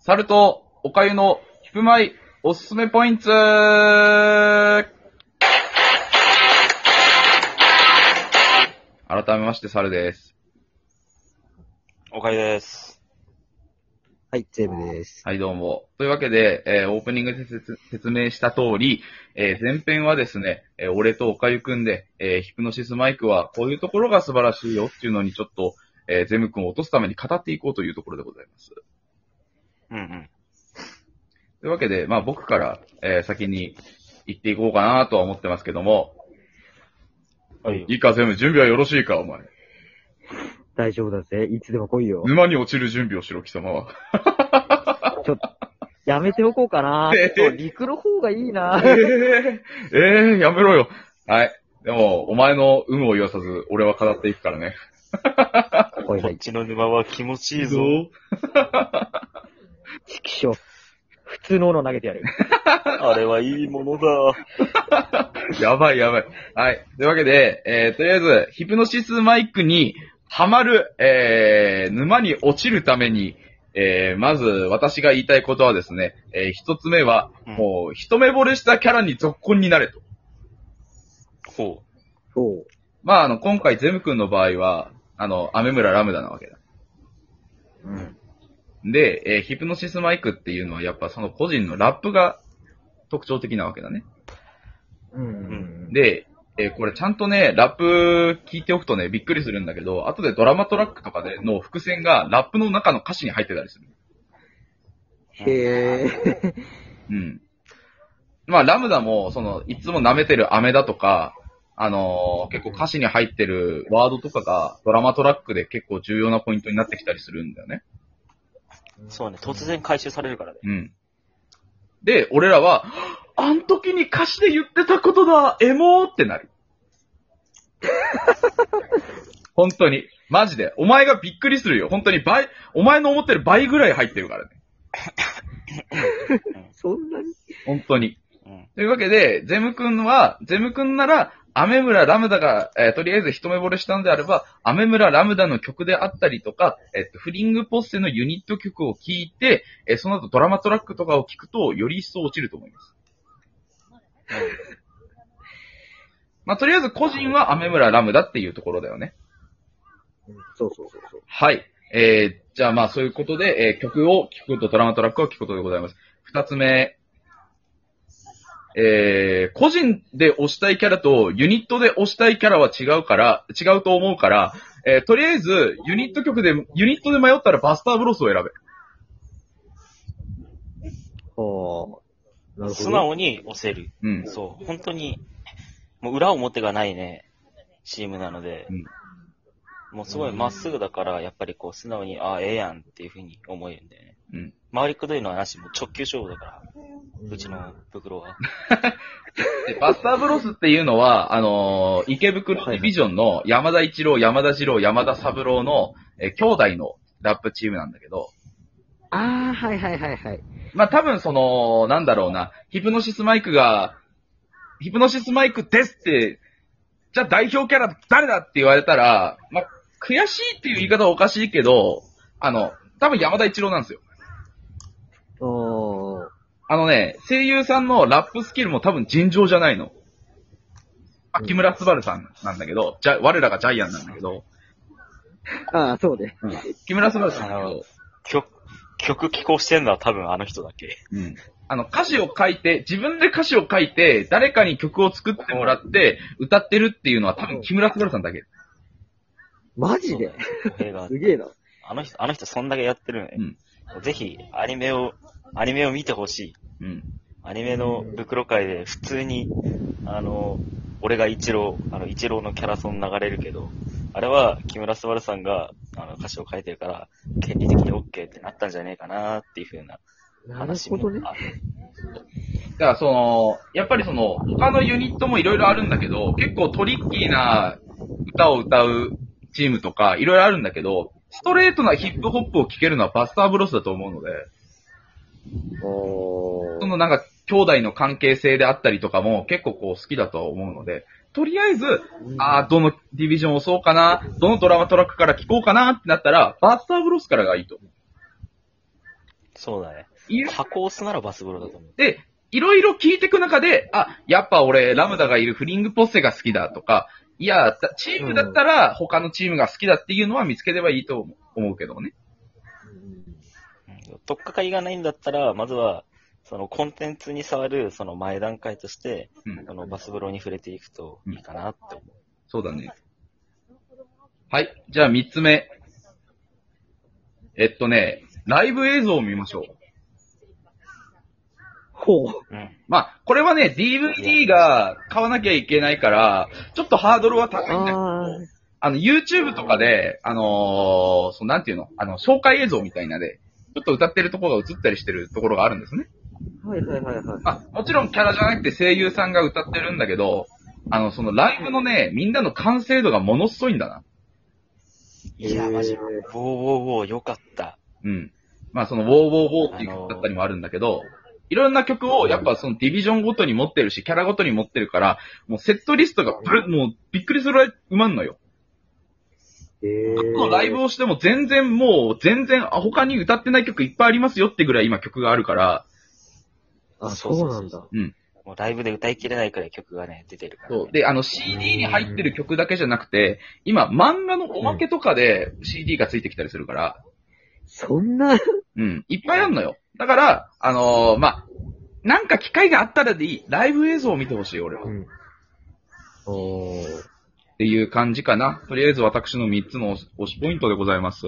サルト、おかゆのヒプマイ、おすすめポイント改めまして、サルです。おかゆです。はい、ゼーブです。はい、どうも。というわけで、えーオープニングで説説明した通り、えー前編はですね、えー俺とおかゆくんで、えーヒプノシスマイクはこういうところが素晴らしいよっていうのにちょっと、えーゼム君を落とすために語っていこうというところでございます。うんうん。というわけで、まあ僕から、えー先に言っていこうかなとは思ってますけども、はいよ。いいか、ゼム、準備はよろしいか、お前。大丈夫だぜ。いつでも来いよ。沼に落ちる準備をしろ、貴様は。ちょっと、やめておこうかな。えちょっと陸の方がいいなえ。ー、えー、やめろよ。はい。でも、お前の有無を言わさず、俺は語っていくからね。こっちの沼は気持ちいいぞ。畜生。普通の斧投げてやる。あれはいいものだ。やばいやばい。はい。というわけで、えー、とりあえず、ヒプノシスマイクにはまる、えー、沼に落ちるために、えー、まず私が言いたいことはですね、えー、一つ目は、うんもう、一目惚れしたキャラに続婚になれと。ほそう。まあ、あの、今回ゼム君の場合は、あの、アメ村ラムダなわけだ。うん。で、えーヒプノシスマイクっていうのはやっぱその個人のラップが特徴的なわけだね。うん。で、えーこれちゃんとね、ラップ聞いておくとね、びっくりするんだけど、後でドラマトラックとかでの伏線がラップの中の歌詞に入ってたりする。へえ。うん。まあ、ラムダも、その、いつも舐めてる飴だとか、あのー結構歌詞に入ってるワードとかがドラマトラックで結構重要なポイントになってきたりするんだよね。う。そうね、突然回収されるからね。うん。で、俺らは、あん時に歌詞で言ってたことだエモーってなる。本当に。マジで。お前がびっくりするよ。本当に倍、お前の思ってる倍ぐらい入ってるからね。そんなに？本当に。うん。というわけで、ゼム君は、ゼム君なら、アメ村ラムダが、えーとりあえず一目惚れしたんであれば、アメ村ラムダの曲であったりとか、えっと、フリングポッセのユニット曲を聴いて、えーその後ドラマトラックとかを聞くと、より一層落ちると思います。まあ、とりあえず個人はアメ村ラムダっていうところだよね。うんそうそうそうそう。はい。えー、じゃあまあそういうことで、えー曲を聴くこと、ドラマトラックを聴くことでございます。二つ目。えー、個人で推したいキャラとユニットで推したいキャラは違うから、違うと思うから、えー、とりあえず、ユニット曲で、ユニットで迷ったらバスターブロスを選べ。ああ。なるほど。素直に押せる。うん。そう。本当に、もう裏表がないね、チームなので、うんもうすごいまっすぐだから、やっぱりこう素直に、ああ、ええやんっていうふうに思えるんだよね。うん。周りくどいのはなし、もう直球勝負だから、うちの袋は。でバスターブロスっていうのは、あのー池袋ディビジョンの山田一郎、山田二郎、山田三郎の、えー兄弟のラップチームなんだけど、ああ、はいはいはいはい。まあ多分その、なんだろうな、ヒプノシスマイクが、ヒプノシスマイクですって、じゃあ代表キャラ誰だって言われたら、まあ悔しいっていう言い方はおかしいけど、あの、多分山田一郎なんですよ。おー。あのね、声優さんのラップスキルも多分尋常じゃないの。あ、木村昴さんなんだけど、じゃ、我らがジャイアンなんだけど、ああ、そうね。木村昴さんなんだけど、曲、曲寄稿してんのは多分あの人だけ。うん。あの、歌詞を書いて、自分で歌詞を書いて、誰かに曲を作ってもらって、歌ってるっていうのは多分木村昴さんだけ。マジで？すげえな。あの人、あの人そんだけやってるのね。ぜひ、アニメを、アニメを見てほしい。うん。アニメの袋界で普通に、あの、俺が一郎、あの、一郎のキャラソン流れるけど、あれは木村昴さんが、あの、歌詞を書いてるから、権利的に OK ってなったんじゃねえかなっていう風ななる話もほどね。ある。だからその、やっぱりその、他のユニットもいろいろあるんだけど、結構トリッキーな歌を歌うチームとか、いろいろあるんだけど、ストレートなヒップホップを聴けるのはバスターブロスだと思うので。そのなんか、兄弟の関係性であったりとかも結構こう好きだとは思うので、とりあえず、あーどのディビジョンを押そうかな、どのドラマトラックから聞こうかなってなったら、バスターブロスからがいいと思う。そうだね。い箱を押すならバス風呂だと思う。で、いろいろ聞いていく中で、あ、やっぱ俺、ラムダがいるフリングポッセが好きだとか、いや、だチームだったら他のチームが好きだっていうのは見つければいいと思うけどね。うん。とっかかりがないんだったら、まずは、そのコンテンツに触る、その前段階として、うん。そのバス風呂に触れていくといいかなって思う。そうだね。はい。じゃあ三つ目。えっとね、ライブ映像を見ましょう。ほう。うん。まあ、これはね、DVD が買わなきゃいけないから、ちょっとハードルは高いんだけど、ああの、YouTube とかで、あのーそう、なんていうの？あの、紹介映像みたいなで、ちょっと歌ってるところが映ったりしてるところがあるんですね。あ。はいはいはいはい。まあ、もちろんキャラじゃなくて声優さんが歌ってるんだけど、あの、そのライブのね、みんなの完成度がものすごいんだな。いや、マジ、へーウォーウォーウォー、よかった。うん。まあ、その、ウォーウォーウォーっていう曲だったりもあるんだけど、いろんな曲を、やっぱそのディビジョンごとに持ってるし、キャラごとに持ってるから、もうセットリストがブルもうびっくりするぐらい埋まんのよ。えーこのライブをしても全然もう、全然、あ他に歌ってない曲いっぱいありますよってぐらい今曲があるから、あ、そうなんだ。もうライブで歌いきれないくらい曲がね、出てるから、ね。そう。で、あの CD に入ってる曲だけじゃなくて、今漫画のおまけとかで CD がついてきたりするから、そんな、うん、いっぱいあんのよ。だから、あのーまあ、なんか機会があったらでいい。ライブ映像を見てほしい、俺は。っん。おー。ていう感じかな。とりあえず私の3つの推しポイントでございます。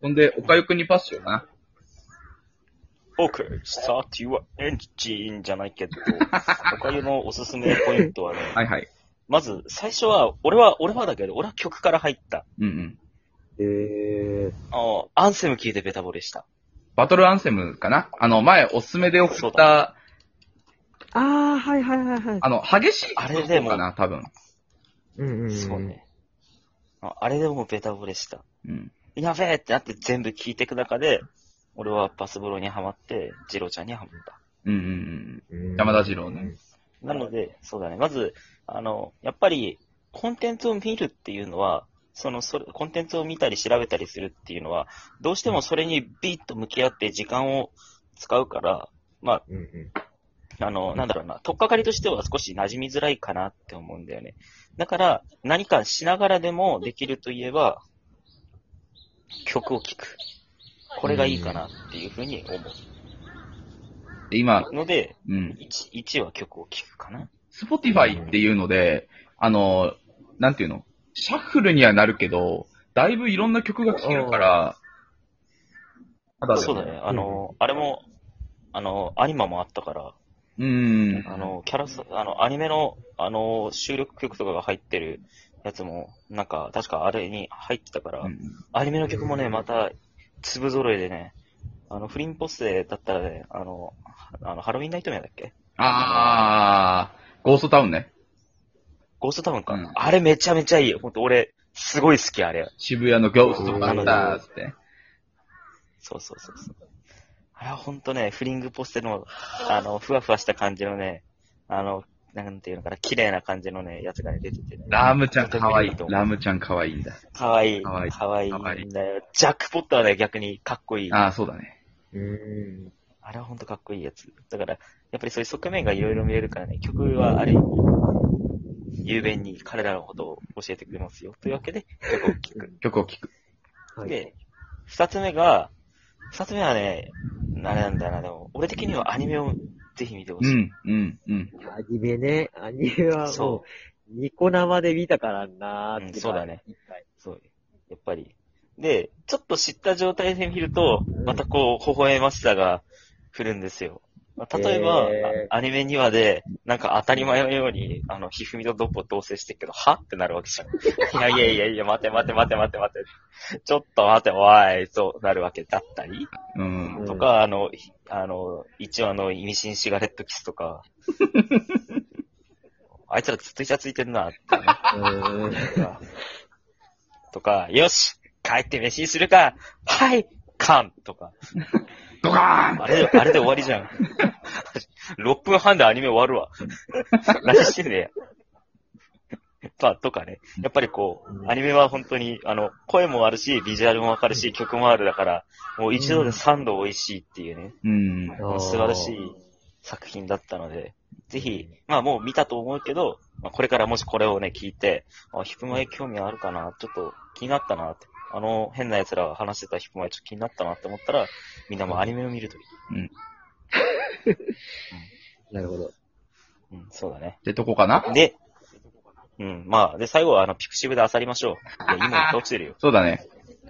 ほんで、おかゆくんにパスしようかな。OK, start your engine じゃないけど、おかゆのおすすめポイントはね、はいはい。まず、最初は、俺は、俺はだけど、俺は曲から入った。うんうん。えー。あアンセム聞いてベタボレした。バトルアンセムかな？あの、前おすすめで送そうった、あー、はいはいはいはい。あの、激しいあれでもかな多分。うんうんうん。そう。ね。ああれでもベタボレした。うん。やべえってなって全部聞いていく中で、俺はバス風呂にはまって、ジローちゃんにはまった。うんうんうん。うん山田二郎ね。なので、そうだね。まず、あの、やっぱり、コンテンツを見るっていうのは、その、それ、コンテンツを見たり調べたりするっていうのは、どうしてもそれにビーッと向き合って時間を使うから、まうんうん。あ、あの、なんだろうな、とっかかりとしては少し馴染みづらいかなって思うんだよね。だから、何かしながらでもできるといえば、曲を聴く。これがいいかなっていうふうに思で今、う。ので、うん。1、1は曲を聴くかな。 Spotify っていうので、あの、なんていうの？シャッフルにはなるけど、だいぶいろんな曲が聴けるから、ただでもそうだね。あの、あれも、あの、アニマもあったから、うん。あの、キャラス、あの、アニメの、あの、収録曲とかが入ってるやつも、なんか、確かあれに入ってたから、うんアニメの曲もね、また、粒揃いでね、あの、フリンポステだったらね、あの、あの、ハロウィンナイトメアだっけ？あー、ゴーストタウンね。ゴーストタウンか。うんあれめちゃめちゃいいよ。ほんと、俺、すごい好き、あれ。渋谷のゴーストなんだーって。そうそうそうそう。あれはほんとね、フリングポステの、あの、ふわふわした感じのね、あの、なんていうのかな、綺麗な感じのね、やつがね、出ててね。ラムちゃんかわいいラムちゃんかわいいんだ。かわいい。かわいいかわいいんだよ。ジャックポットはね、逆にかっこいい。あー、そうだね。うん。あれはほんとかっこいいやつ。だから、やっぱりそういう側面がいろいろ見れるからね、曲はある意味、雄弁に彼らのことを教えてくれますよ。というわけで、曲を聴く。曲を聴く。はい。で、二つ目が、二つ目はね、あれなんだよな、でも、俺的にはアニメをぜひ見てほしい。うん、うん、うん。アニメね。アニメはも、そうニコ生で見たからなーって、うんそうだね。一回そう。やっぱり。で、ちょっと知った状態で見ると、またこう、微笑ましさが来るんですよ。まあ例えば、へあアニメ2話で、なんか当たり前のように、あの、ひふみとドッポ同棲してるけど、は？ってなるわけじゃん。いやいやいやいや、待て待て待て待て待て。ちょっと待て、おい、となるわけだったり、うん。うんとか、あの、ひあの、1話の意味深シガレットキスとか、あいつらずっとイチャついてんな、ってね。とかよし帰って飯にするかはいカンとか。ドカーンあれで、あれで終わりじゃん。6分半でアニメ終わるわ。何してんねや。まあ、とかね。やっぱりこうんう、アニメは本当に、あの、声もあるし、ビジュアルもわかるし、曲もあるだから、もう一度で三度美味しいっていうね、うん。素晴らしい作品だったので、ぜひ、まあもう見たと思うけど、まあ、これからもしこれをね、聞いて、あ、ヒプマイ興味あるかな、ちょっと気になったなって。あの変な奴らが話してたヒプマイちょっと気になったなって思ったら、みんなもアニメを見るといい。なるほど。うん、そうだね。ってとこかな？で、うん、まあ、で、最後はあの、ピクシブで漁りましょう。いや、今落ちてるよ？そうだね。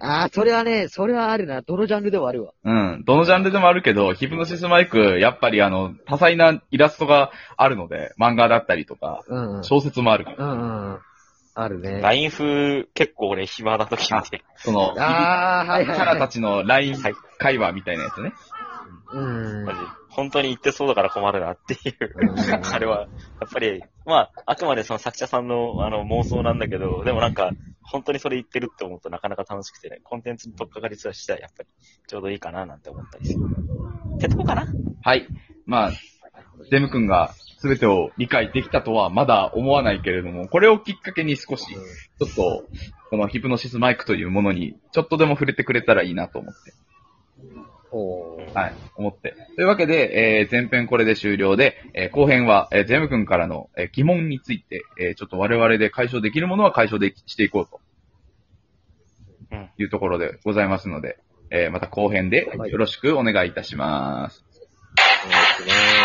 ああ、それはね、それはあるな。どのジャンルでもあるわ。うん。どのジャンルでもあるけど、ヒプノシスマイク、やっぱりあの、多彩なイラストがあるので、漫画だったりとか、うんうん。小説もあるから。うんうんうん。あるね。LINE 風、結構俺暇な時見て。その、ああ、はいキはい、はい。ャラたちの LINE はい会話みたいなやつね。うん。マジ。本当に言ってそうだから困るなっていう。うん あれは、やっぱり、まあ、あくまでその作者さんのあの妄想なんだけど、でもなんか、本当にそれ言ってるって思うとなかなか楽しくてね、コンテンツの特化が率はしたらやっぱりちょうどいいかななんて思ったりする。ってとこかな？はい。まあ、ゼム君が全てを理解できたとはまだ思わないけれども、これをきっかけに少し、ちょっと、このヒプノシスマイクというものに、ちょっとでも触れてくれたらいいなと思って。はい、思って。というわけで、えー前編これで終了で、えー後編は、えーゼム君からの、えー疑問について、えーちょっと我々で解消できるものは解消できしていこうとうん。いうところでございますので、えーまた後編ではいよろしくお願いいたします。そうですね。